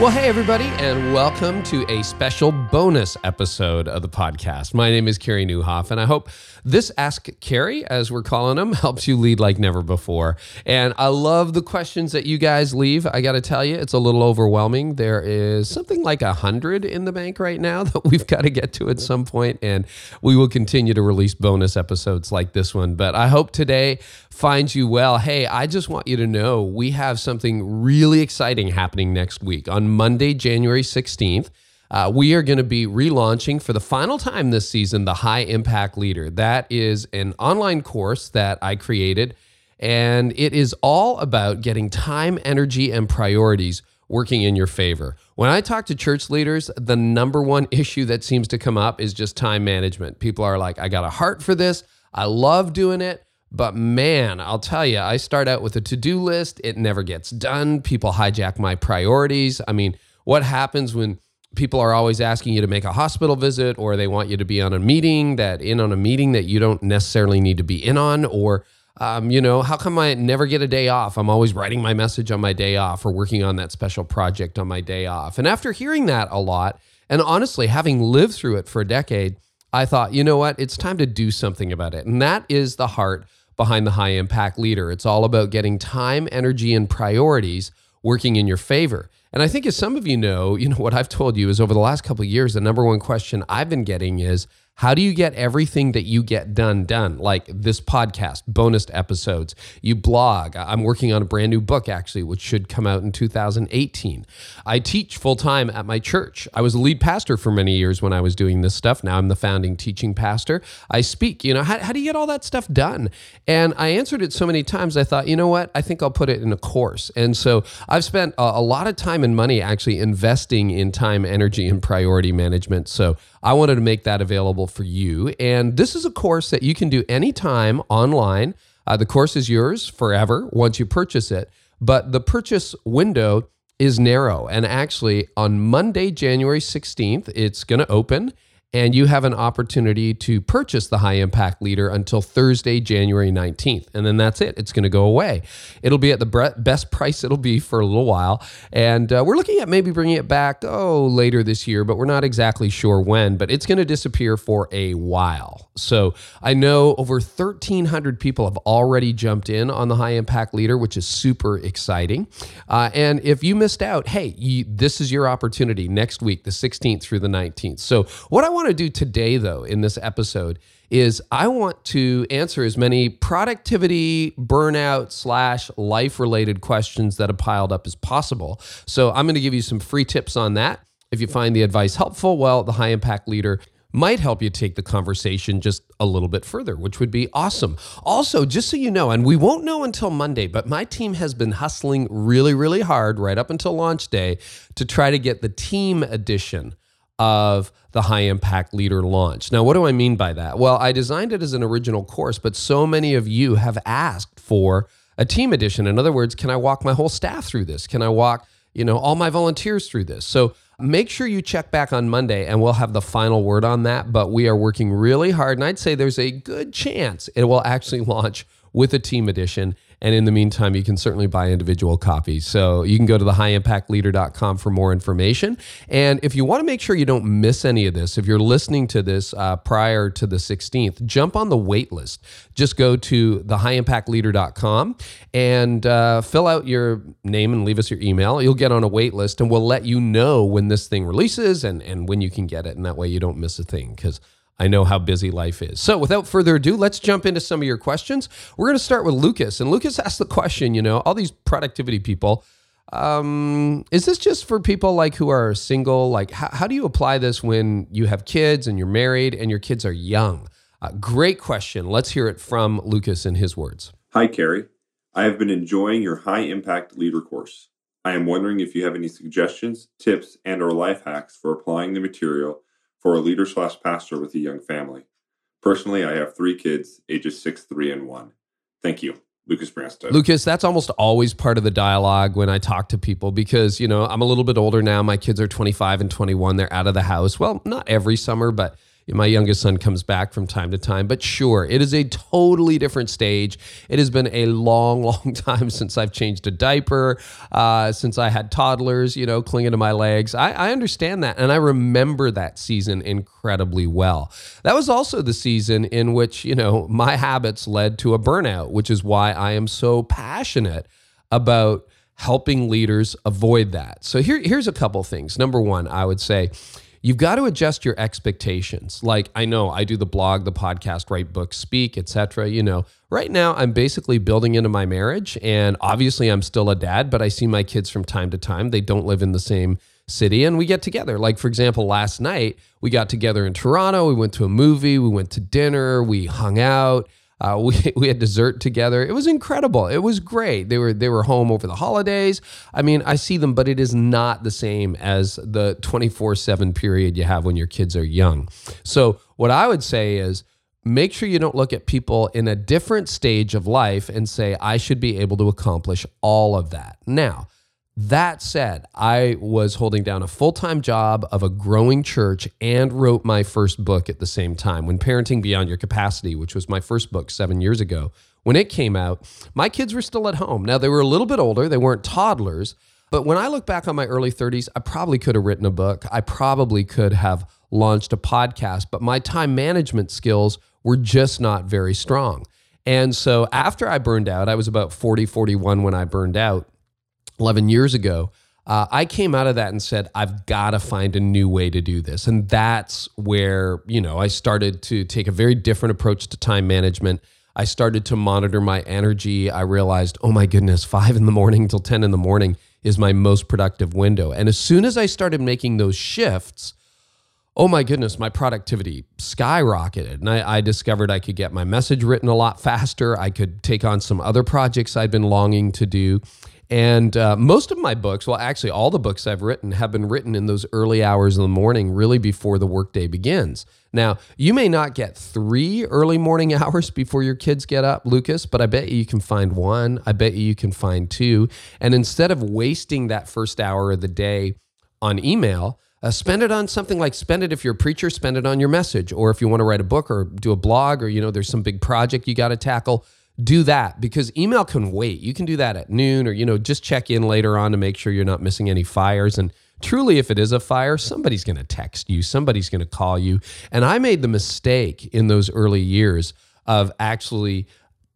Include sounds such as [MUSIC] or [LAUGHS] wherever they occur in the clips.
Well, hey, everybody, and welcome to a special bonus episode of the podcast. My name is Carey Nieuwhof, and I hope this Ask Carey, as we're calling them, [LAUGHS] helps you lead like never before. And I love the questions that you guys leave. I got to tell you, it's a little overwhelming. There is something like a hundred in the bank right now [LAUGHS] that we've got to get to at some point, and we will continue to release bonus episodes like this one. But I hope today finds you well. Hey, I just want you to know we have something really exciting happening next week on Monday, January 16th. Uh, we are going to be relaunching for the final time this season the High Impact Leader. That is an online course that I created, and it is all about getting time, energy, and priorities working in your favor. When I talk to church leaders, the number one issue that seems to come up is just time management. People are like, I got a heart for this, I love doing it. But man, I'll tell you, I start out with a to do list. It never gets done. People hijack my priorities. I mean, what happens when people are always asking you to make a hospital visit or they want you to be on a meeting that in on a meeting that you don't necessarily need to be in on or um, you know how come i never get a day off i'm always writing my message on my day off or working on that special project on my day off and after hearing that a lot and honestly having lived through it for a decade i thought you know what it's time to do something about it and that is the heart behind the high impact leader. It's all about getting time, energy, and priorities working in your favor. And I think as some of you know, you know what I've told you is over the last couple of years, the number one question I've been getting is how do you get everything that you get done done? Like this podcast, bonus episodes, you blog. I'm working on a brand new book actually, which should come out in 2018. I teach full time at my church. I was a lead pastor for many years when I was doing this stuff. Now I'm the founding teaching pastor. I speak. You know, how, how do you get all that stuff done? And I answered it so many times, I thought, you know what? I think I'll put it in a course. And so I've spent a, a lot of time and money actually investing in time, energy, and priority management. So I wanted to make that available for you. And this is a course that you can do anytime online. Uh, the course is yours forever once you purchase it, but the purchase window is narrow. And actually, on Monday, January 16th, it's going to open and you have an opportunity to purchase the high impact leader until Thursday, January 19th. And then that's it. It's going to go away. It'll be at the best price it'll be for a little while. And uh, we're looking at maybe bringing it back, oh, later this year, but we're not exactly sure when. But it's going to disappear for a while. So I know over 1,300 people have already jumped in on the high impact leader, which is super exciting. Uh, and if you missed out, hey, you, this is your opportunity next week, the 16th through the 19th. So what I want want to do today, though, in this episode, is I want to answer as many productivity, burnout, slash life related questions that have piled up as possible. So I'm going to give you some free tips on that. If you find the advice helpful, well, the high impact leader might help you take the conversation just a little bit further, which would be awesome. Also, just so you know, and we won't know until Monday, but my team has been hustling really, really hard right up until launch day to try to get the team edition of the high impact leader launch. Now, what do I mean by that? Well, I designed it as an original course, but so many of you have asked for a team edition. In other words, can I walk my whole staff through this? Can I walk, you know, all my volunteers through this? So make sure you check back on Monday and we'll have the final word on that. But we are working really hard. And I'd say there's a good chance it will actually [LAUGHS] launch with a team edition. And in the meantime, you can certainly buy individual copies. So you can go to the highimpactleader.com for more information. And if you want to make sure you don't miss any of this, if you're listening to this uh, prior to the 16th, jump on the wait list. Just go to the highimpactleader.com and uh, fill out your name and leave us your email. You'll get on a wait list and we'll let you know when this thing releases and, and when you can get it. And that way you don't miss a thing because I know how busy life is. So, without further ado, let's jump into some of your questions. We're going to start with Lucas. And Lucas [LAUGHS] asked the question you know, all these productivity people, um, is this just for people like who are single? Like, how, how do you apply this when you have kids and you're married and your kids are young? Uh, great question. Let's hear it from Lucas in his words. Hi, Carey. I have been enjoying your high impact leader course. I am wondering if you have any suggestions, tips, and or life hacks for applying the material for a leader slash pastor with a young family. Personally, I have three kids, ages six, three, and one. Thank you. Lucas Branstad. Lucas, that's almost always part of the dialogue when I talk to people because, you know, I'm a little bit older now. My kids are 25 and 21. They're out of the house. Well, not every summer, but my youngest son comes back from time to time. But sure, it is a totally different stage. It has been a long, [LAUGHS] long time since I've changed a diaper, uh, since I had toddlers, you know, clinging to my legs. I, I understand that. And I remember that season incredibly well. That was also the season in which, you know, my habits led to a burnout, which is why I am so passionate about helping leaders avoid that. So here, here's a couple things. Number one, I would say, you've got to adjust your expectations. Like I know I do the blog, the podcast, write books, speak, etc. You know, right now I'm basically building into my marriage and obviously I'm still a dad, but I see my kids from time to time. They don't live in the same city and we get together. Like for example, last night we got together in Toronto, we went to a movie, we went to dinner, we hung out. Uh, we [LAUGHS] we had dessert together. It was incredible. It was great. They were they were home over the holidays. I mean, I see them, but it is not the same as the twenty four seven period you have when your kids are young. So what I would say is make sure you don't look at people in a different stage of life and say I should be able to accomplish all of that. Now, that said, I was holding down a full time job of a growing church and wrote my first book at the same time. When Parenting Beyond Your Capacity, which was my first book seven years ago, when it came out, my kids were still at home. Now, they were a little bit older, they weren't toddlers. But when I look back on my early 30s, I probably could have written a book. I probably could have launched a podcast, but my time management skills were just not very strong. And so after I burned out, I was about 40, 41 when I burned out 11 years ago, uh, I came out of that and said, I've got to find a new way to do this. And that's where, you know, I started to take a very different approach to time management. I started to monitor my energy. I realized, oh my goodness, five in the morning till 10 in the morning is my most productive window. And as soon as I started making those shifts, oh my goodness, my productivity skyrocketed. And I, I, discovered I could get my message written a lot faster. I could take on some other projects I'd been longing to do. And uh, most of my books, well, actually, all the books I've written have been written in those early hours of the morning, really before the workday begins. Now, you may not get three early morning [LAUGHS] hours before your kids get up, Lucas, but I bet you can find one. I bet you can find two. And instead of wasting that first hour of the day on email, uh, spend it on something like spend it if you're a preacher, spend it on your message. Or if you want to write a book or do a blog or, you know, there's some big project you got to tackle do that because email can wait. You can do that at noon or, you know, just check in later on to make sure you're not missing any fires. And truly, if it is a fire, somebody's going to text you, somebody's going to call you. And I made the mistake in those early years of actually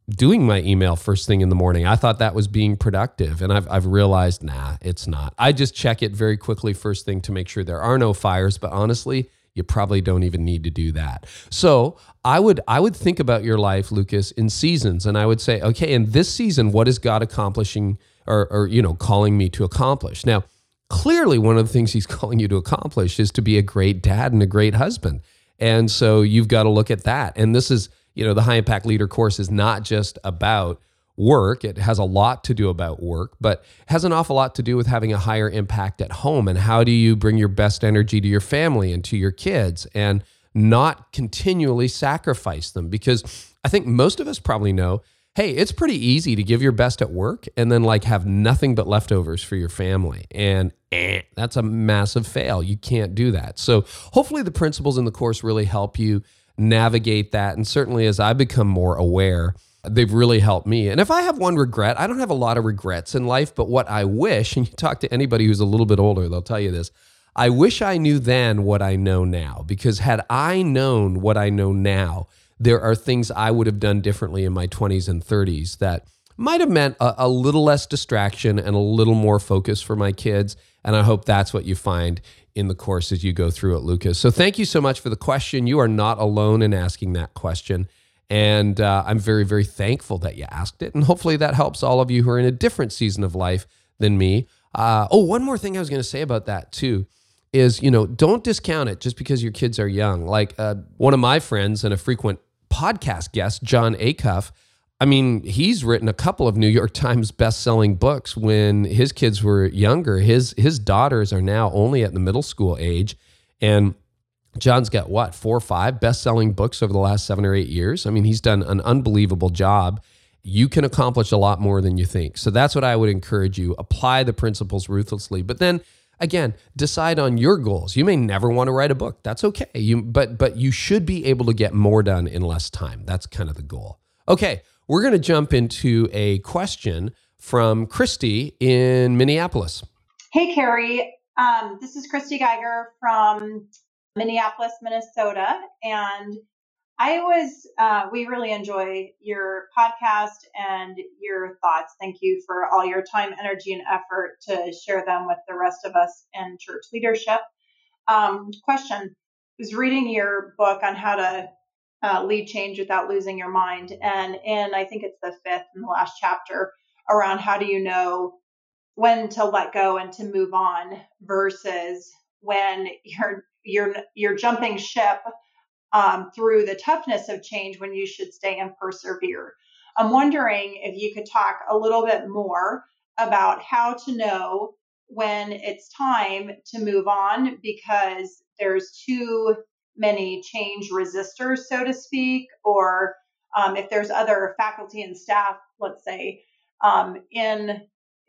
doing my email first thing in the morning. I thought that was being productive. And I've, I've realized, nah, it's not. I just check it very quickly first thing to make sure there are no fires. But honestly, you probably don't even need to do that. So I would I would think about your life, Lucas, in seasons, and I would say, okay, in this season, what is God accomplishing or, or you know calling me to accomplish? Now, clearly, one of the things He's [LAUGHS] calling you to accomplish is to be a great dad and a great husband, and so you've got to look at that. And this is you know the high impact leader course is not just about work. It has a lot to do about work, but has an awful lot to do with having a higher impact at home and how do you bring your best energy to your family and to your kids and not continually sacrifice them because I think most of us probably know hey, it's pretty easy to give your best at work and then like have nothing but leftovers for your family. And eh, that's a massive fail. You can't do that. So hopefully the principles in the course really help you navigate that. And certainly as I become more aware, they've really helped me. And if I have one regret, I don't have a lot of regrets in life, but what I wish, [LAUGHS] and you talk to anybody who's a little bit older, they'll tell you this. I wish I knew then what I know now, because had I known what I know now, there are things I would have done differently in my 20s and 30s that might have meant a, a little less distraction and a little more focus for my kids. And I hope that's what you find in the course as you go through it, Lucas. So thank you so much for the question. You are not alone in asking that question. And uh, I'm very, very thankful that you asked it. And hopefully that helps all of you who are in a different season of life than me. Uh, oh, one more thing I was going to say about that too is, you know, don't discount it just because your kids are young. Like uh, one of my friends and a frequent podcast guest, Jon Acuff, I mean, he's written a couple of New York Times best-selling books when his kids were younger. His his daughters are now only at the middle school age, and Jon's got what, four or five best selling books over the last seven or eight years. I mean, he's done an unbelievable job. you can accomplish a lot more than you think. So that's what I would encourage you. Apply the principles ruthlessly. But then again, decide on your goals. You may never want to write a book. That's okay. You but but you should be able to get more done in less time. That's kind of the goal. Okay, we're going to jump into a question from Christy in Minneapolis. Hey, Carey. Um, this is Christy Geiger from Minneapolis, Minnesota, and I was, uh, we really enjoy your podcast and your thoughts. Thank you for all your time, energy, and effort to share them with the rest of us in church leadership. Um, question was reading your book on how to uh, lead change without losing your mind. And in, I think it's the fifth and the last chapter around how do you know when to let go and to move on versus when you're, you're, you're jumping ship um, through the toughness of change when you should stay and persevere. I'm wondering if you could talk a little bit more about how to know when it's time to move on because there's too many change resistors, so to speak, or um, if there's other faculty and staff, let's say, um, in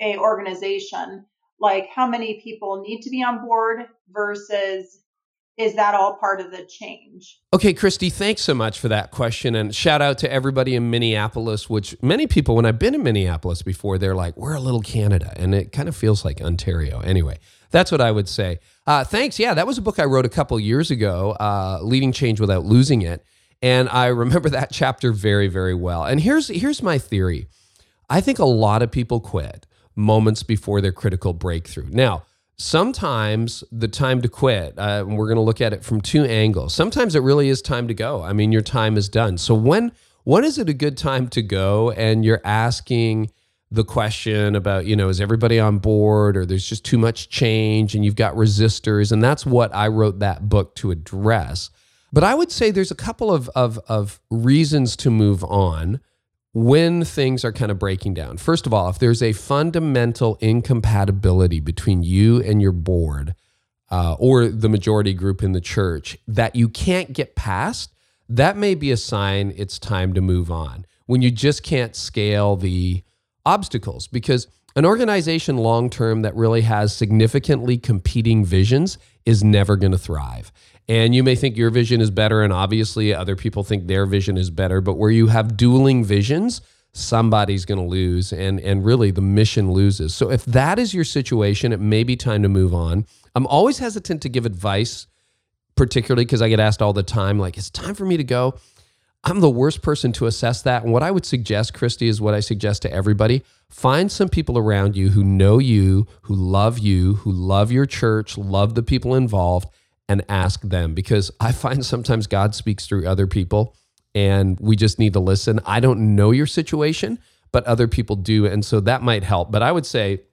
a organization, like how many people need to be on board versus is that all part of the change? Okay, Christy, thanks so much for that question. And shout out to everybody in Minneapolis, which many people, when I've been in Minneapolis before, they're like, we're a little Canada. And it kind of feels like Ontario. Anyway, that's what I would say. Uh, thanks. Yeah, that was a book I wrote a couple years ago, uh, Leading Change Without Losing It. And I [LAUGHS] remember that chapter very, very well. And here's, here's my theory I think a lot of people quit moments before their critical breakthrough. Now, sometimes the time to quit, uh, we're going to look at it from two angles. Sometimes it really is time to go. I mean, your time is done. So when when is it a good time to go? And you're asking the question about, you know, is everybody on board or there's just too much change and you've got resistors. And that's what I wrote that book to address. But I would say there's a couple of, of, of reasons to move on when things are kind of breaking down. First of all, if there's a fundamental incompatibility between you and your board uh, or the majority group in the church that you can't get past, that may be a sign it's time to move on. When you just can't scale the obstacles, because an organization long term that really has significantly competing visions is never going to thrive. And you may think your vision is better, and obviously other people think their vision is better. But where you have dueling visions, somebody's going to lose, and and really the mission loses. So if that is your situation, it may be time to move on. I'm always hesitant to give advice, particularly because I get asked all the time, like, "It's time for me to go." I'm the worst person to assess that. And what I would suggest, Christy, is what I suggest to everybody find some people around you who know you, who love you, who love your church, love the people involved, and ask them because I find sometimes God speaks through other people and we just need to listen. I don't know your situation, but other people do. And so that might help. But I would say,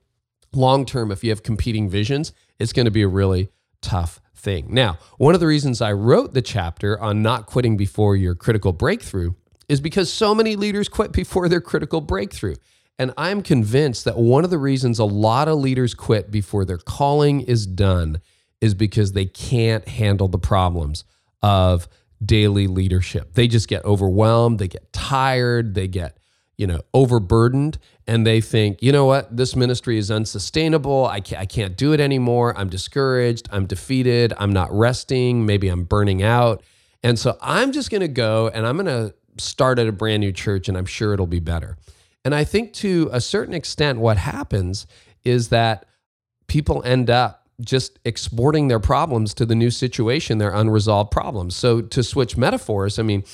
long term, if you have competing visions, it's going to be a really tough thing. Now, one of the reasons I wrote the chapter on not quitting before your critical breakthrough is because so many leaders quit before their critical breakthrough. And I'm convinced that one of the reasons a lot of leaders quit before their calling is done is because they can't handle the problems of daily leadership. They just get overwhelmed, they get tired, they get, you know, overburdened and they think, "You know what? This ministry is unsustainable. I can't, I can't do it anymore. I'm discouraged, I'm defeated, I'm not resting, maybe I'm burning out." And so I'm just going to go and I'm going to start at a brand new church and I'm sure it'll be better. And I think to a certain extent what happens is that people end up just exporting their problems to the new situation, their unresolved problems. So to switch metaphors, I mean,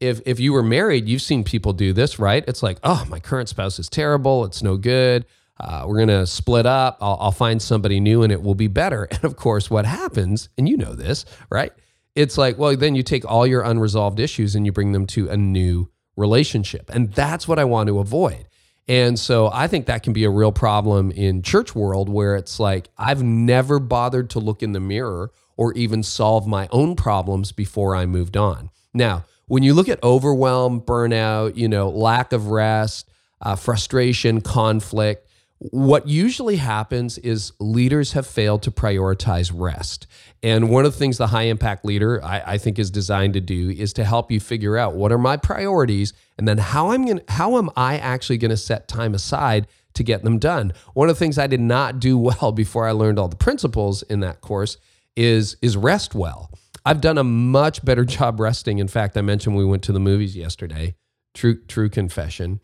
if if you were married, you've seen people do this, right? It's like, oh, my current spouse is terrible. It's no good. Uh, we're gonna split up. I'll, I'll find somebody new, and it will be better. [LAUGHS] And of course, what happens, and you know this, right? It's like, well, then you take all your unresolved issues and you bring them to a new relationship, and that's what I want to avoid. And so I think that can be a real problem in church world where it's like I've never bothered to look in the mirror or even solve my own problems before I moved on. Now, when you look at overwhelm, burnout, you know, lack of rest, uh, frustration, conflict, what usually happens is leaders have failed to prioritize rest. And one of the things the high impact leader I, I, think is designed to do is to help you figure out what are my priorities and then how I'm gonna how am I actually going to set time aside to get them done. One of the things I did not do [LAUGHS] well before I learned all the principles in that course is is rest well. I've done a much better [LAUGHS] job resting. In fact, I mentioned we went to the movies yesterday. True true confession.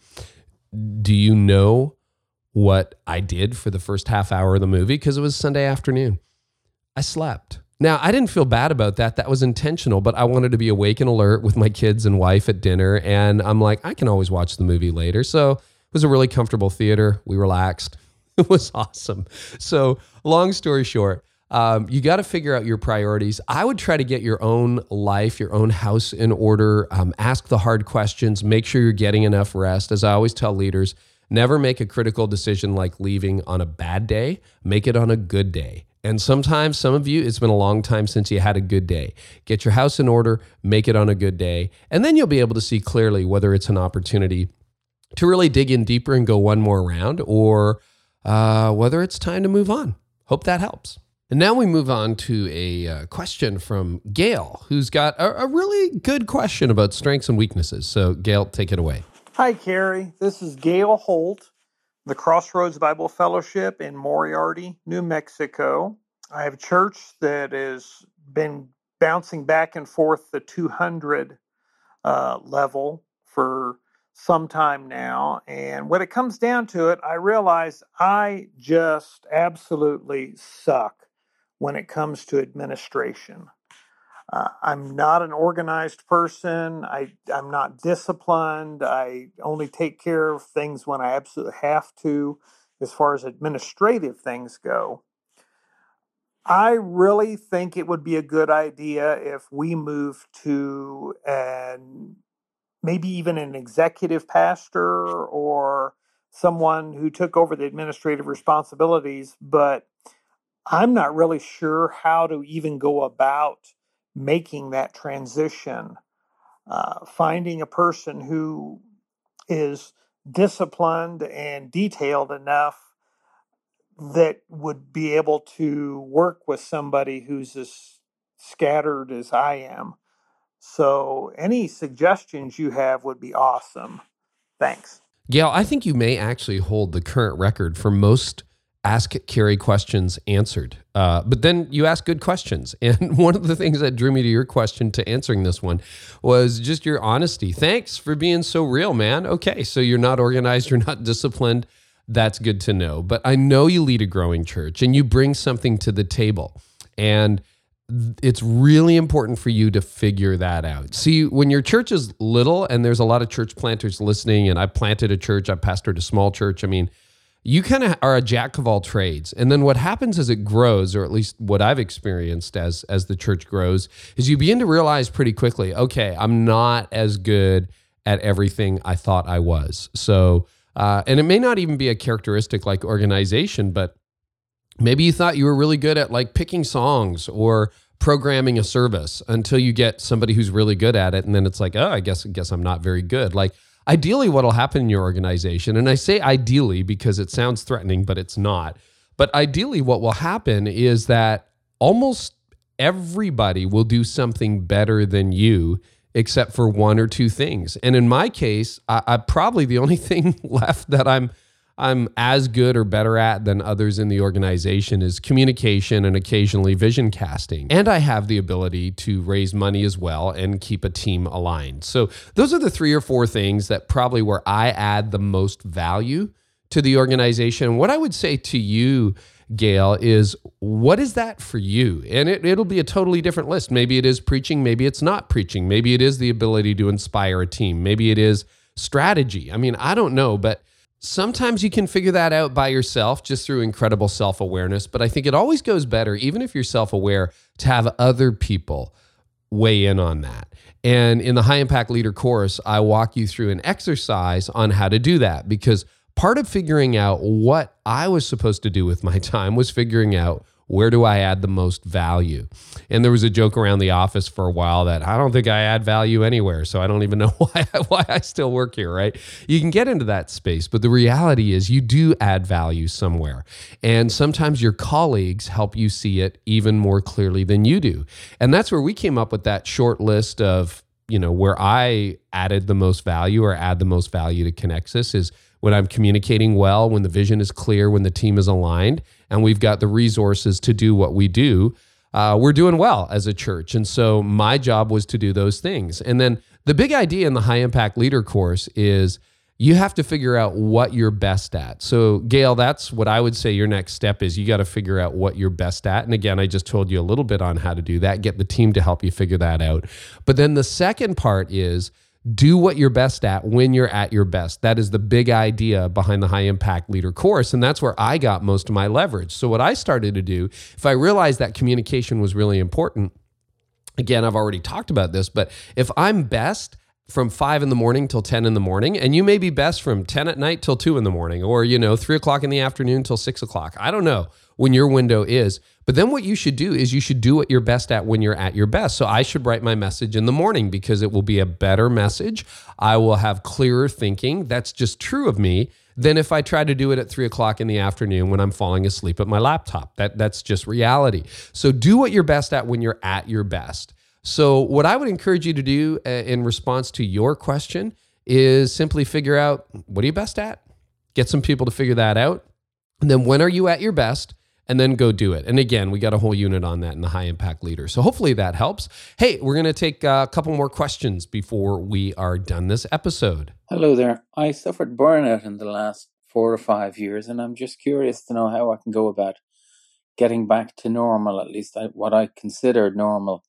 Do you know what I did for the first half hour of the movie because it was Sunday afternoon. I slept. Now, I didn't feel bad about that. That was intentional, but I wanted to be awake and alert with my kids and wife at dinner. And I'm like, I can always watch the movie later. So it was a really comfortable theater. We relaxed. [LAUGHS] It was awesome. So, long story short, um, you got to figure out your priorities. I would try to get your own life, your own house in order. Um, ask the hard questions. Make sure you're getting enough rest. As I always tell leaders, Never make a critical decision like leaving on a bad day, make it on a good day. And sometimes, some of you, it's been a long time since you had a good day. Get your house in order, make it on a good day, and then you'll be able to see clearly whether it's an opportunity to really dig in deeper and go one more round or uh, whether it's time to move on. Hope that helps. And now we move on to a uh, question from Gail, who's got a, a really good question about strengths and weaknesses. So, Gail, take it away. Hi, Carey. This is Gail Holt, the Crossroads Bible Fellowship in Moriarty, New Mexico. I have a church that has been bouncing back and forth the 200 uh, level for some time now. And when it comes down to it, I realize I just absolutely suck when it comes to administration. Uh, I'm not an organized person. I, I'm not disciplined. I only take care of things when I absolutely have to, as far as administrative things go. I really think it would be a good idea if we move to an maybe even an executive pastor or someone who took over the administrative responsibilities, but I'm not really sure how to even go about making that transition, uh, finding a person who is disciplined and detailed enough that would be able to work with somebody who's as scattered as I am. So, any suggestions you have would be awesome. Thanks. Gail, I think you may actually hold the current record for most ask Carey questions answered. Uh, but then you ask good questions. [LAUGHS] And one of the things that drew me to your question to answering this one was just your honesty. Thanks for being so real, man. Okay, so you're not organized, you're not disciplined. That's good to know. But I know you lead a growing church and you bring something to the table. And it's really important for you to figure that out. See, when your church is little, and there's a lot of church planters listening, and I planted a church, I pastored a small church. I mean, you kind of are a jack of all trades. And then what happens as it grows or at least what i've experienced as as the church grows is you begin to realize pretty quickly okay i'm not as good at everything i thought i was. So uh, and it may not even be a characteristic like organization but maybe you thought you were really good at like picking songs or programming a service until you get somebody who's really good at it and then it's like oh i guess i guess i'm not very good. Like ideally what will happen in your organization and i say ideally because it sounds threatening but it's not but ideally what will happen is that almost everybody will do something better than you except for one or two things. And in my case I, I probably the only [LAUGHS] thing left that i'm I'm as good or better at than others in the organization is communication and occasionally vision casting. And I have the ability to raise money as well and keep a team aligned. So those are the three or four things that probably where I add the most value to the organization. What I would say to you, Gail, is what is that for you? And it, it'll be a totally different list. Maybe it is preaching, maybe it's not preaching, maybe it is the ability to inspire a team, maybe it is strategy. I mean, I don't know, but Sometimes you can figure that out by yourself just through incredible self awareness, but I think it always goes better, even if you're self aware, to have other people weigh in on that. And in the high impact leader course, I walk you through an exercise on how to do that because part of figuring out what I was supposed to do with my [LAUGHS] time was figuring out Where do I add the most value? And there was a joke around the office for a while that I don't think I add value anywhere. So I don't even [LAUGHS] know why, why I still work here, right? You can get into that space, but the reality is you do add value somewhere. And sometimes your colleagues help you see it even more clearly than you do. And that's where we came up with that short list of, you know, where I added the most value or add the most value to Connexus is when I'm communicating well, when the vision is clear, when the team is aligned, and we've got the resources to do what we do, uh, we're doing well as a church. And so my job was to do those things. And then the big idea in the high impact leader course is you have to figure out what you're best at. So, Gail, that's what I would say your next step is you got to figure out what you're best at. And again, I just told you a little bit on how to do that, get the team to help you figure that out. But then the second part is do what you're best at when you're at your best. That is the big idea behind the high impact leader course. And that's where I got most of my leverage. So, what I started to do, if I realized that communication was really important, again, I've already talked about this, but if I'm best, from five in the morning till 10 in the morning, and you may be best from 10 at night till two in the morning, or, you know, three o'clock in the afternoon till six o'clock. I don't know when your window is. But then what you should do is you should do what you're best at when you're at your best. So I should write my message in the morning because it will be a better message. I will have clearer thinking. That's just true of me than if I try to do it at three o'clock in the afternoon when I'm falling asleep at my laptop. That that's just reality. So do what you're best at when you're at your best. So what I would encourage you to do uh, in response to your question is simply figure out what are you best at? Get some people to figure that out. And then when are you at your best? and then go do it. And again, we got a whole unit on that in the high impact leader. So hopefully that helps. Hey, we're going to take a couple more questions before we are done this episode. Hello there. I suffered burnout in the last four or five years, and I'm just curious to know how I can go about getting back to normal, at least what I considered normal.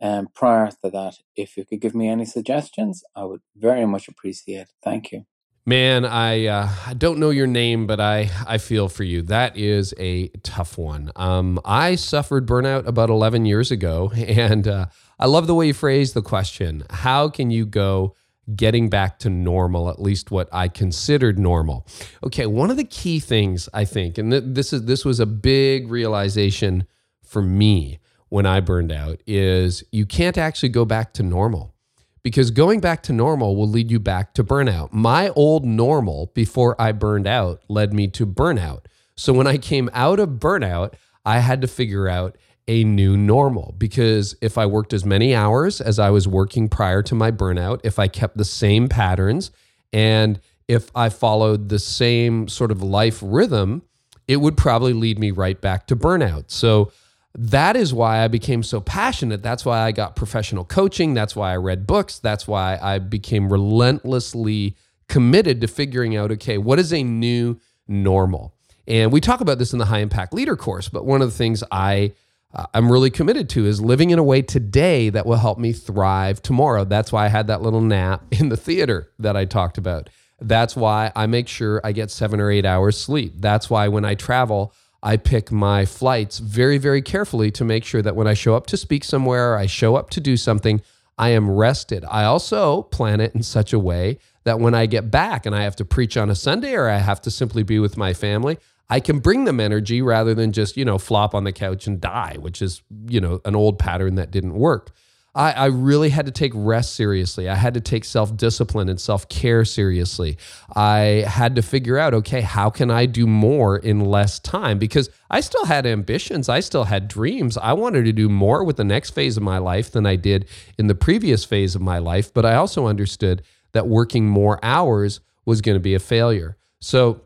And um, prior to that, if you could give me any suggestions, I would very much appreciate it. Thank you. Man, I uh, I don't know your name, but I I feel for you. That is a tough one. Um, I suffered burnout about eleven years ago, [LAUGHS] and uh, I love the way you phrase the question. How can you go getting back to normal? At least what I considered normal. Okay, one of the key things I think, and th- this is this was a big realization for me when I burned out, is you can't actually go back to normal because going back to normal will lead you back to burnout. My old normal before I burned out led me to burnout. So when I came out of burnout, I had to figure out a new normal because if I worked as many hours as I was working prior to my burnout, if I kept the same patterns, and if I followed the same sort of life rhythm, it would probably lead me right back to burnout. So that is why I became so passionate. That's why I got professional coaching. That's why I read books. That's why I became relentlessly committed to figuring out okay, what is a new normal? And we talk about this in the high impact leader course, but one of the things I uh, I'm really committed to is living in a way today that will help me thrive tomorrow. That's why I had that little nap [LAUGHS] in the theater that I talked about. That's why I make sure I get 7 or 8 hours sleep. That's why when I travel, I pick my flights very, very carefully to make sure that when I show up to speak somewhere, I show up to do something, I am rested. I also plan it in such a way that when I get back and I have to preach on a Sunday or I have to simply be with my family, I can bring them energy rather than just, you know, flop on the couch and die, which is, you know, an old pattern that didn't work. I, I really had to take rest seriously. I had to take self discipline and self care seriously. I had to figure out, okay, how can I do more in less time? Because I still had ambitions, I still had dreams. I wanted to do more with the next phase of my life than I did in the previous phase of my life. But I also understood that working more hours was going to be a failure. So,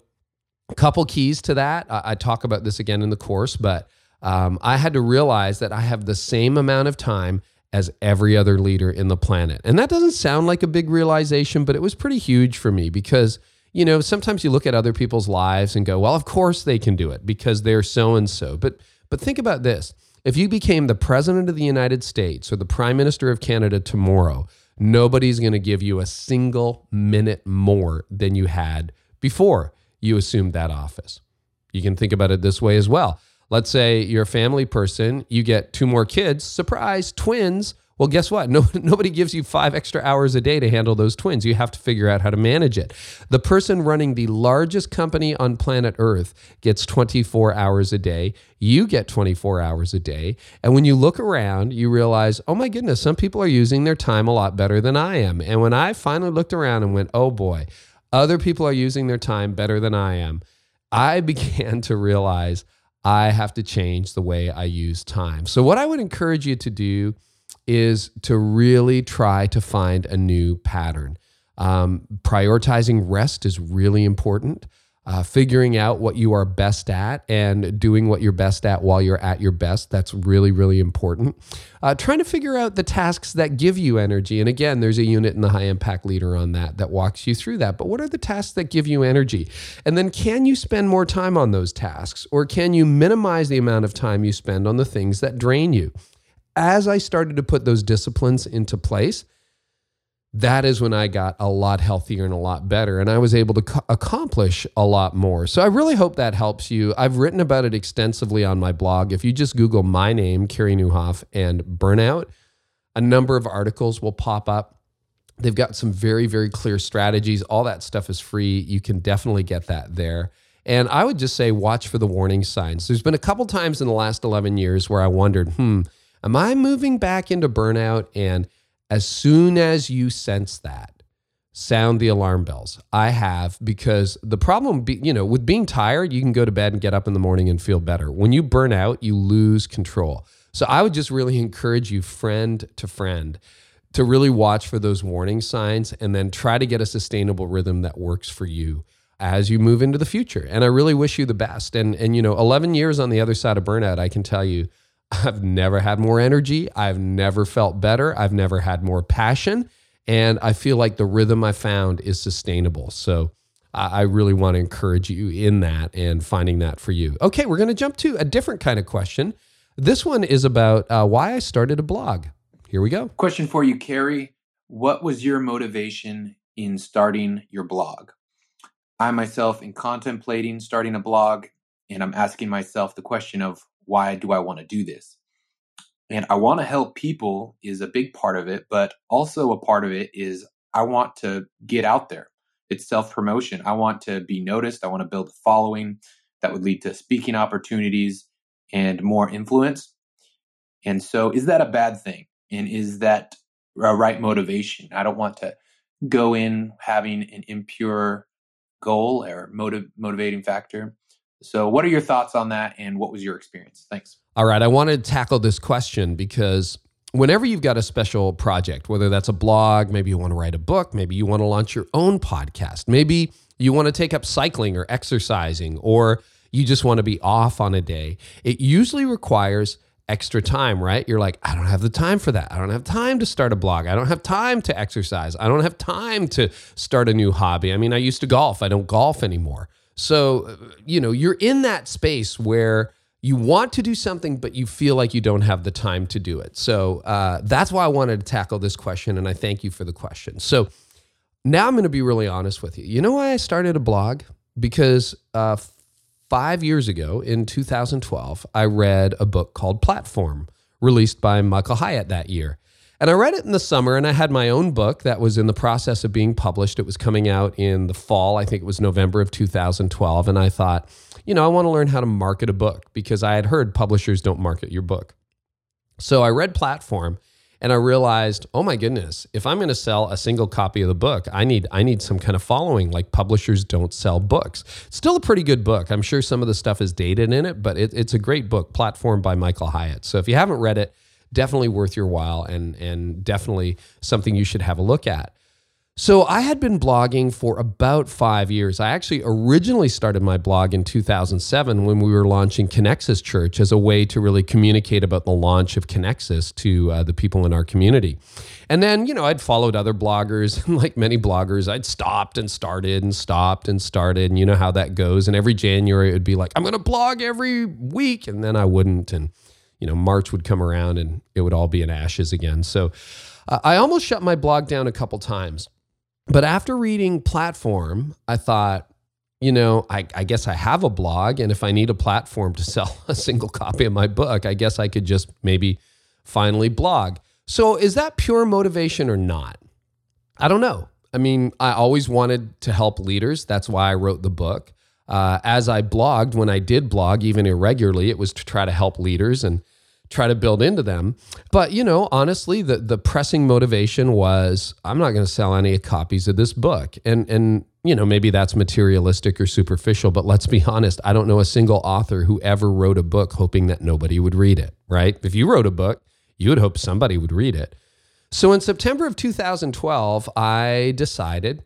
a couple keys to that. I, talk about this again in the course, but um, I had to realize that I have the same amount of time as every other leader in the planet. And that doesn't sound like a big realization, but it was pretty huge for me because, you know, sometimes you look at other people's lives and go, well, of course they can do it because they're so and so. But but think about this. If you became the president of the United States or the prime minister of Canada tomorrow, nobody's going to give you a single minute more than you had before you assumed that office. You can think about it this way as well let's say you're a family person, you get two more kids, surprise, twins. Well, guess what? No, [LAUGHS] nobody gives you five extra hours a day to handle those twins. You have to figure out how to manage it. The person running the largest company on planet Earth gets 24 hours a day. You get 24 hours a day. And when you look around, you realize, oh my goodness, some people are using their time a lot better than I am. And when I finally looked around and went, oh boy, other people are using their time better than I am, I [LAUGHS] began to realize I have to change the way I use time. So, what I would encourage you to do is to really try to find a new pattern. Um, prioritizing rest is really important. Uh, figuring out what you are best at and doing what you're best at while you're at your best. That's really, really important. Uh, trying to figure out the tasks that give you energy. And again, there's a unit in the high impact leader on that that walks you through that. But what are the tasks that give you energy? And then can you spend more time on those tasks or can you minimize the amount of time you spend on the things that drain you? as I started to put those disciplines into place, that is when I got a lot healthier and a lot better. And I was able to co- accomplish a lot more. So I really hope that helps you. I've written about it extensively on my blog. If you just Google my name, Carey Nieuwhof, and burnout, a number of articles will pop up. They've got some very, very clear strategies. All that stuff is free. You can definitely get that there. And I would just say, watch for the warning signs. There's been a couple times in the last 11 years where I wondered, hmm, Am I moving back into burnout? And as soon as you sense that, sound the alarm bells. I have because the problem, be, you know, with being tired, you can go to bed and get up in the morning and feel better. When you burn out, you lose control. So I would just really encourage you, friend to friend, to really watch for those warning signs and then try to get a sustainable rhythm that works for you as you move into the future. And I really wish you the best. And and you know, 11 years on the other side of burnout, I can tell you I've never had more energy. I've never felt better. I've never had more passion. And I feel like the rhythm I found is sustainable. So I really want to encourage you in that and finding that for you. Okay, we're going to jump to a different kind of question. This one is about uh, why I started a blog. Here we go. Question for you, Carey. What was your motivation in starting your blog? I myself am contemplating starting a blog, and I'm asking myself the question of why do I want to do this? And I want to help people is a big part of it, but also a part of it is I want to get out there. It's self promotion. I want to be noticed. I want to build a following that would lead to speaking opportunities and more influence. And so, is that a bad thing? And is that a right motivation? I don't want to go in having an impure goal or motive, motivating factor. So, what are your thoughts on that, and what was your experience? Thanks. All right, I wanted to tackle this question because whenever you've got a special project, whether that's a blog, maybe you want to write a book, maybe you want to launch your own podcast, maybe you want to take up cycling or exercising, or you just want to be off on a day, it usually requires extra time, right? You're like, I don't have the time for that. I don't have time to start a blog. I don't have time to exercise. I don't have time to start a new hobby. I mean, I used to golf, I don't golf anymore. So, you know, you're in that space where you want to do something, but you feel like you don't have the time to do it. So uh, that's why I wanted to tackle this question, and I thank you for the question. So now I'm going to be really honest with you. You know why I started a blog? Because uh, five years ago in 2012, I read a book called Platform, released by Michael Hyatt that year. And I read it in the summer, and I had my own book that was in the process of being published. It was coming out in the fall, I think it was November of 2012. And I thought, you know, I want to learn how to market a book because I had heard publishers don't market your book. So I read Platform and I realized, oh my goodness, if I'm going to sell a single copy of the book, I need I need some kind of following. Like publishers don't sell books. Still a pretty good book. I'm sure some of the stuff is dated in it, but it, it's a great book, Platform by Michael Hyatt. So if you haven't read it, definitely worth your while and and definitely something you should have a look at. So I had been blogging for about five years. I actually originally started my blog in 2007 when we were launching Connexus Church as a way to really communicate about the launch of Connexus to uh, the people in our community. And then, you know, I'd followed other bloggers, [LAUGHS] like many bloggers, I'd stopped and started and stopped and started. And you know how that goes. And every January it would be like, I'm going to blog every week. And then I wouldn't. And you know, March would come around and it would all be in ashes again. So uh, I almost shut my blog down a couple times. But after reading Platform, I thought, you know, I, I, guess I have a blog. And if I need a platform to [LAUGHS] sell a single copy of my book, I guess I could just maybe finally blog. So is that pure motivation or not? I don't know. I mean, I always wanted to help leaders. That's why I wrote the book. Uh, as I blogged, when I did blog, even irregularly, it was to try to help leaders and try to build into them. But you know, honestly, the the pressing motivation was I'm not going to sell any copies of this book. And and you know, maybe that's materialistic or superficial, but let's be honest, I don't know a single author who ever wrote a book hoping that nobody would read it, right? If you wrote a book, you would hope somebody would read it. So in September of 2012, I decided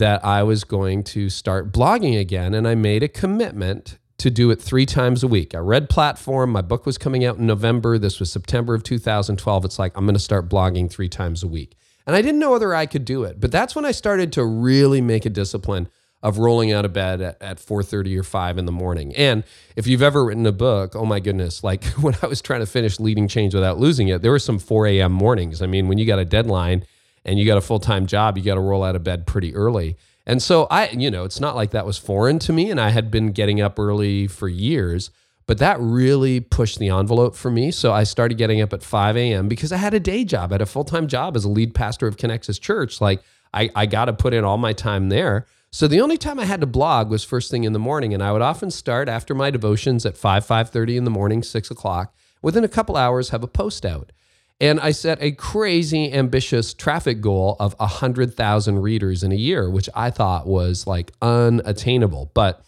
that I was going to start blogging again and I made a commitment to do it three times a week. I read platform. My book was coming out in November. This was September of 2012. It's like, I'm going to start blogging three times a week. And I didn't know whether I could do it, but that's when I started to really make a discipline of rolling out of bed at, at 4.30 or 5 in the morning and if you've ever written a book oh my goodness like [LAUGHS] when i was trying to finish leading change without losing it there were some 4 a.m mornings i mean when you got a deadline and you got a full-time job you got to roll out of bed pretty early and so I, you know, it's not like that was foreign to me. And I had been getting up early for years, but that really pushed the envelope for me. So I started getting up at 5 a.m. because I had a day job, I had a full time job as a lead pastor of Connexus Church. Like I, I got to put in all my time there. So the only time I had to blog was first thing in the morning. And I would often start after my devotions at 5, 5.30 in the morning, 6 o'clock. Within a couple hours, have a post out. And I set a crazy ambitious traffic goal of 100,000 readers in a year, which I thought was like unattainable. But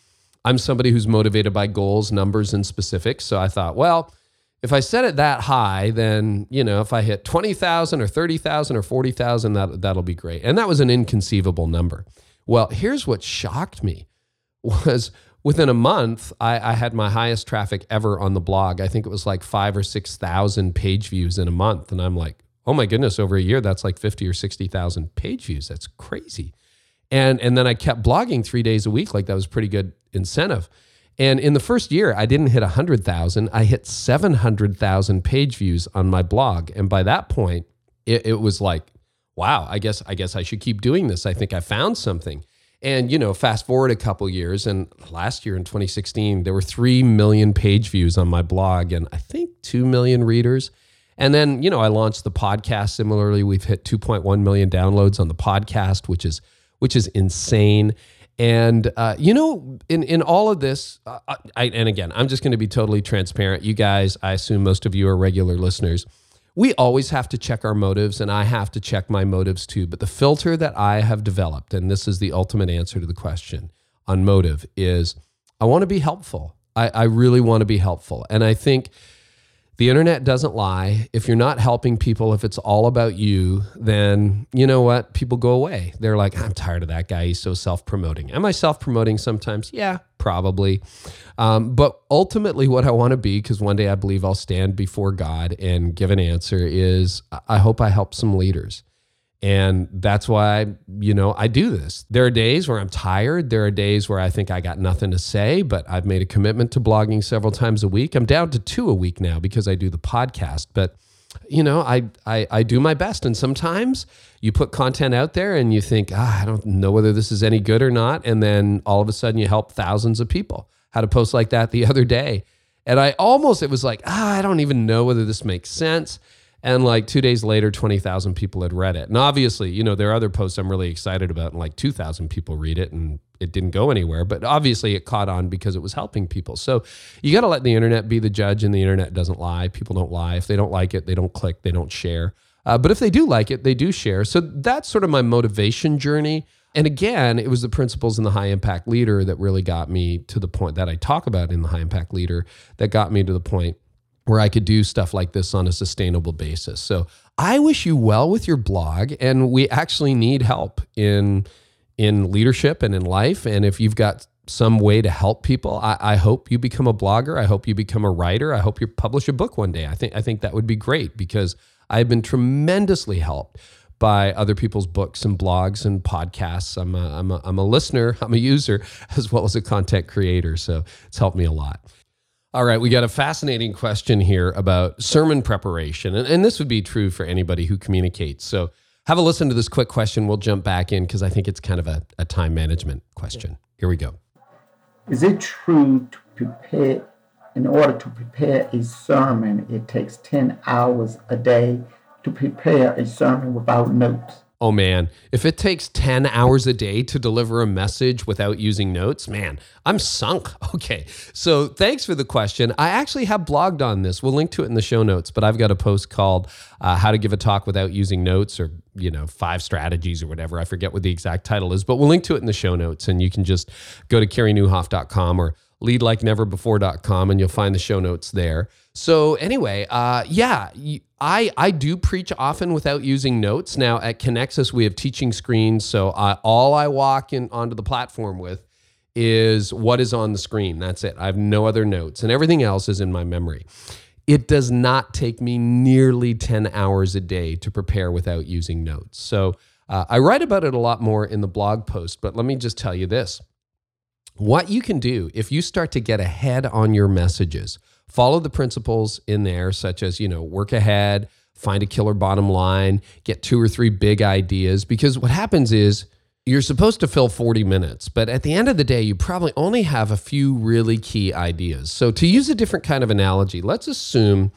I'm somebody who's motivated by goals, numbers, and specifics. So I thought, well, if I set it that high, then, you know, if I hit 20,000 or 30,000 or 40,000, that, that'll be great. And that was an inconceivable number. Well, here's what shocked me was within a month, I, I, had my highest traffic ever on the blog. I think it was like five or 6,000 page views in a month. And I'm like, oh my goodness, over a year, that's like 50 or 60,000 page views. That's crazy. And, and then I kept blogging three days a week. Like that was pretty good incentive. And in the first year, I didn't hit 100,000. I hit 700,000 page views on my blog. And by that point, it, it was like, wow, I guess, I guess I should keep doing this. I think I found something. And you know, fast forward a couple years, and last year in 2016, there were three million page views on my blog, and I think two million readers. And then you know, I launched the podcast. Similarly, we've hit 2.1 million downloads on the podcast, which is which is insane. And uh, you know, in in all of this, uh, I, and again, I'm just going to be totally transparent. You guys, I assume most of you are regular listeners we always have to check our motives, and I have to check my motives too. But the filter that I have developed, and this is the ultimate answer to the question on motive, is I want to be helpful. I, I really want to be helpful. And I think the internet doesn't lie. If you're not helping people, if it's all about you, then you know what? People go away. They're like, I'm tired of that guy. He's so self promoting. Am I self promoting sometimes? Yeah, probably. Um, but ultimately, what I want to be, because one day I believe I'll stand before God and give an answer, is I hope I help some leaders. And that's why, you know, I do this. There are days where I'm tired. There are days where I think I got nothing to say, but I've made a commitment to blogging several times a week. I'm down to two a week now because I do the podcast. But, you know, I, I, I do my best. And sometimes you put content out there and you think, ah, I don't know whether this is any good or not. And then all of a sudden you help thousands of people. Had a post like that the [LAUGHS] other day. And I almost, it was like, ah, I don't even know whether this makes sense. And like two days later, 20,000 people had read it. And obviously, you know, there are other posts I'm really excited about, and like 2,000 people read it and it didn't go anywhere. But obviously, it caught on because it was helping people. So you got to let the internet be the judge, and the internet doesn't lie. People don't lie. If they don't like it, they don't click, they don't share. Uh, but if they do like it, they do share. So that's sort of my motivation journey. And again, it was the principles in the high impact leader that really got me to the point that I talk about in the high impact leader that got me to the point where I could do stuff like this on a sustainable basis. So I wish you well with your blog, and we actually need help in in leadership and in life. And if you've got some way to help people, I, I hope you become a blogger. I hope you become a writer. I hope you publish a book one day. I think I think that would be great because I've been tremendously helped by other people's books and blogs and podcasts. I'm a, I'm a, I'm a listener, [LAUGHS] I'm a user, as well as a content creator. So it's helped me a lot. All right, we got a fascinating question here about sermon preparation. And, and, this would be true for anybody who communicates. So have a listen to this quick question. We'll jump back in because I think it's kind of a, a time management question. Here we go. Is it true to prepare, in order to prepare a sermon, it takes 10 hours a day to prepare a sermon without notes? Oh man, if it takes 10 hours a day to deliver a message without using notes, man, I'm sunk. [LAUGHS] Okay. So thanks for the question. I actually have blogged on this. We'll link to it in the show notes, but I've got a post called uh, How to Give a Talk Without Using Notes or, you know, five strategies or whatever. I forget what the exact title is, but we'll link to it in the show notes and you can just go to careynieuwhof.com or leadlikeneverbefore.com and you'll find the show notes there. So anyway, uh, yeah, I I do preach often without using notes. Now at Connexus we have teaching screens, so I, all I walk in onto the platform with is what is on the screen. That's it. I have no other notes, and everything else is in my memory. It does not take me nearly ten hours a day to prepare without using notes. So uh, I write about it a lot more in the blog post. But let me just tell you this what you can do if you start to get ahead on your messages, follow the principles in there, such as, you know, work ahead, find a killer bottom line, get two or three big ideas. Because what happens is you're supposed to fill 40 minutes, but at the end of the day, you probably only have a few really key ideas. So, to use a different kind of analogy, let's assume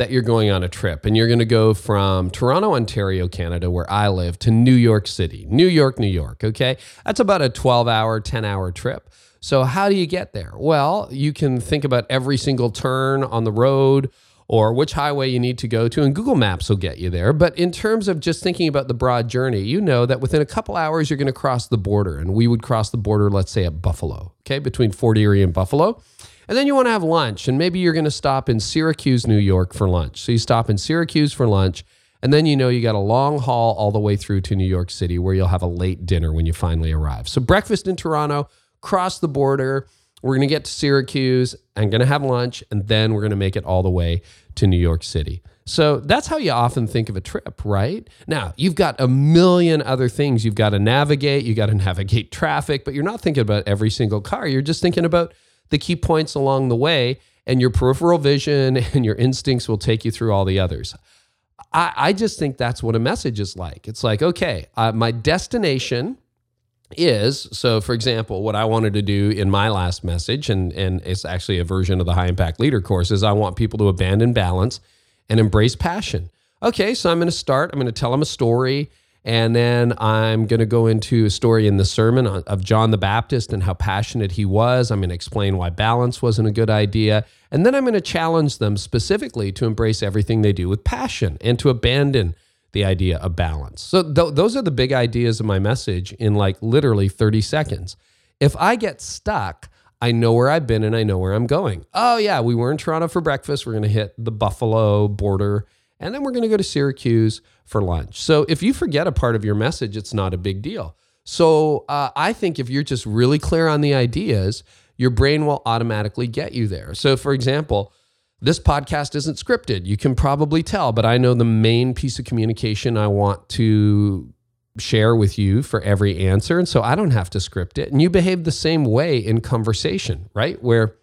that you're going on a trip and you're going to go from Toronto, Ontario, Canada, where I live, to New York City, New York, New York. Okay. That's about a 12 hour, 10 hour trip. So, how do you get there? Well, you can think about every single turn on the road or which highway you need to go to, and Google Maps will get you there. But in terms of just thinking about the broad journey, you know that within a couple hours, you're going to cross the border. And we would cross the border, let's say at Buffalo, okay, between Fort Erie and Buffalo. And then you want to have lunch, and maybe you're going to stop in Syracuse, New York for lunch. So you stop in Syracuse for lunch. And then you know you got a long haul all the way through to New York City where you'll have a late dinner when you finally arrive. So breakfast in Toronto, cross the border. We're going to get to Syracuse. I'm going to have lunch, and then we're going to make it all the way to New York City. So that's how you often think of a trip, right? Now, you've got a million other things you've got to navigate. You got to [LAUGHS] navigate traffic, but you're not thinking about every single car. You're just thinking about the key points along the way, and your peripheral vision [LAUGHS] and your instincts will take you through all the others. I, I just think that's what a message is like. It's like, okay, uh, my destination is so for example what i wanted to do in my last message and and it's actually a version of the high impact leader course is i want people to abandon balance and embrace passion okay so i'm going to start i'm going to tell them a story and then i'm going to go into a story in the sermon of john the baptist and how passionate he was i'm going to explain why balance wasn't a good idea and then i'm going to challenge them specifically to embrace everything they do with passion and to abandon the idea of balance. So th- those are the big ideas of my message in like literally 30 seconds. If I get stuck, I know where I've been and I know where I'm going. Oh yeah, we were in Toronto for breakfast. We're going to hit the Buffalo border and then we're going to go to Syracuse for lunch. So if you forget a part of your message, it's not a big deal. So uh, I think if you're just really clear on the ideas, your brain will automatically get you there. So for example, this podcast isn't scripted. You can probably tell, but I know the main piece of communication I want to share with you for every answer. And so I don't have to script it. And you behave the same way in conversation, right? Where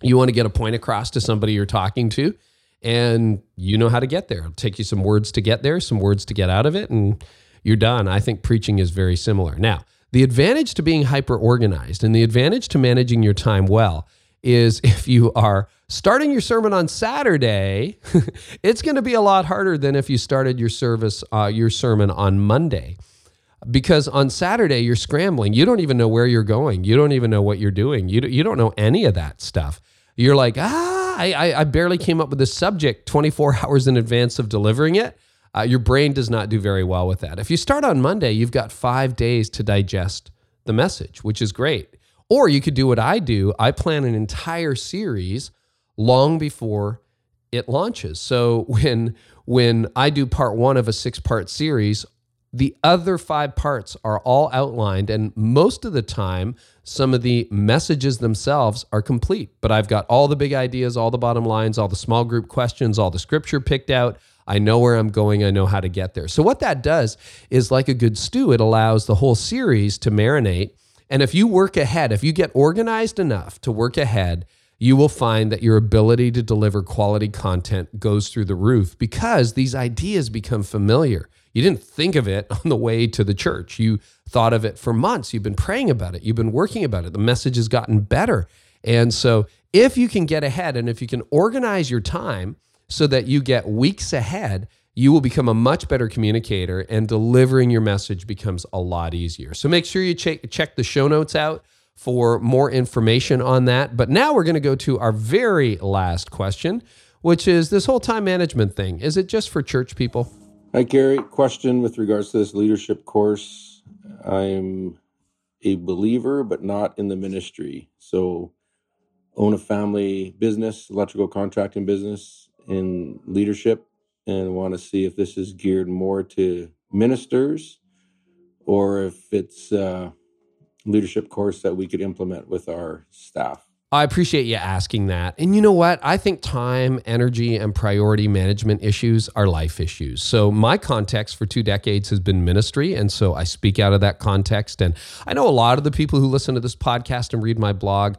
you want to get a point across to somebody you're talking to and you know how to get there. It'll take you some words to get there, some words to get out of it, and you're done. I think preaching is very similar. Now, the advantage to being hyper organized and the advantage to managing your time well is [LAUGHS] if you are starting your sermon on Saturday, [LAUGHS] it's going to be a lot harder than if you started your service, uh, your sermon on Monday. Because on Saturday, you're scrambling. You don't even know where you're going. You don't even know what you're doing. You, you don't know any of that stuff. You're like, ah, I, I barely came up with this subject 24 [LAUGHS] hours in advance of delivering it. Uh, your brain does not do very well with that. If you start on Monday, you've got five days to digest the message, which is great. Or you could do what I do. I plan an entire series long before it launches. So [LAUGHS] when when I do part 1 of a 6-part series, the other 5 parts are all outlined and most of the time some of the messages themselves are complete, but I've got all the big ideas, all the bottom lines, all the small group questions, all the scripture picked out. I know where I'm going. I know how to get there. So, what that does is like a good stew, it allows the whole series to marinate and if you work ahead, if you get organized enough to work ahead, you will find that your ability to deliver quality content goes through the roof because these ideas become familiar. You didn't think of it [LAUGHS] on the way to the church. You thought of it for months. You've been praying about it. You've been working about it. The message has gotten better. And so, if you can get ahead and if you can organize your time so that you get weeks ahead, you will become a much better communicator and delivering your message becomes a lot easier. So make sure you check, check the show notes out for more information on that. But now we're going to go to our very last question, which is this whole time management thing. Is it just for church people? Hi, Gary. Question with regards to this leadership course. I'm a believer, but not in the ministry. So, own a family business, electrical contracting business in leadership and want to see if this is geared more to ministers or if it's a leadership course that we could implement with our staff. I appreciate you asking that. And you know what? I think time, energy, and priority management issues are life issues. So, my context for two decades has been ministry. And so I speak out of that context. And I know a lot of the people who listen to this podcast and read my blog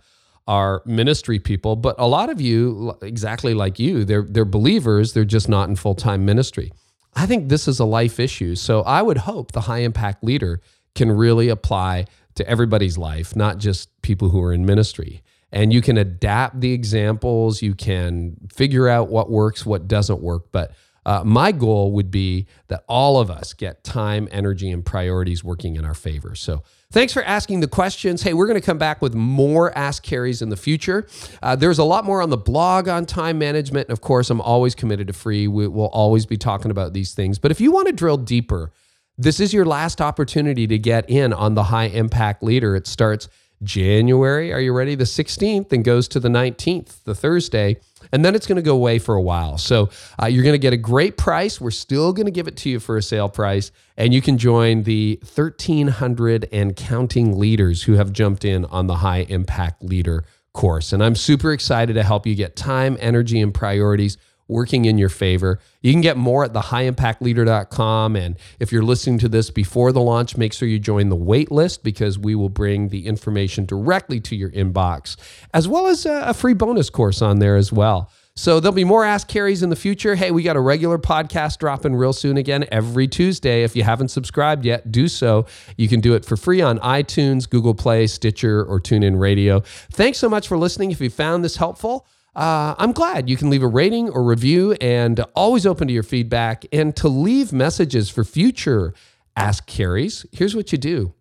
are ministry people, but a lot of you, exactly like you, they're they're believers. They're just not in full time ministry. I think this is a life issue. So I would hope the high impact leader can really apply to everybody's life, not just people who are in ministry. And you can adapt the examples. You can figure out what works, what doesn't work. But uh, my goal would be that all of us get time, energy, and priorities working in our favor. So Thanks for asking the questions. Hey, we're going to come back with more Ask Careys in the future. Uh, there's a lot more on the blog on time management. And of course, I'm always committed to free. We will always be talking about these things. But if you want to drill deeper, this is your last opportunity to get in on the high impact leader. It starts January, are you ready? The 16th and goes to the 19th, the Thursday. And then it's going to go away for a while. So uh, you're going to get a great price. We're still going to give it to you for a sale price. And you can join the 1,300 and counting leaders who have jumped in on the high impact leader course. And I'm super excited to help you get time, energy, and priorities working in your favor. You can get more at thehighimpactleader.com. And if you're listening to this before the launch, make sure you join the wait list because we will bring the information directly to your inbox, as well as a free bonus course on there as well. So there'll be more Ask Careys in the future. Hey, we got a regular podcast dropping real soon again every Tuesday. If you haven't subscribed yet, do so. You can do it for free on iTunes, Google Play, Stitcher, or TuneIn Radio. Thanks so much for listening. If you found this helpful, uh, I'm glad you can leave a rating or review and always open to your feedback and to leave messages for future Ask Careys. Here's what you do.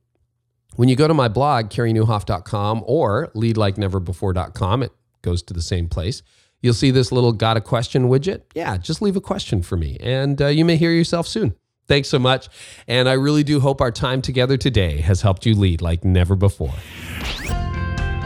When you go to my blog, careynieuwhof.com or leadlikeneverbefore.com, it goes to the same place. You'll see this little got a question widget. Yeah, just leave a question for me and uh, you may hear yourself soon. Thanks so much. And I really do hope our time together today has helped you lead like never before.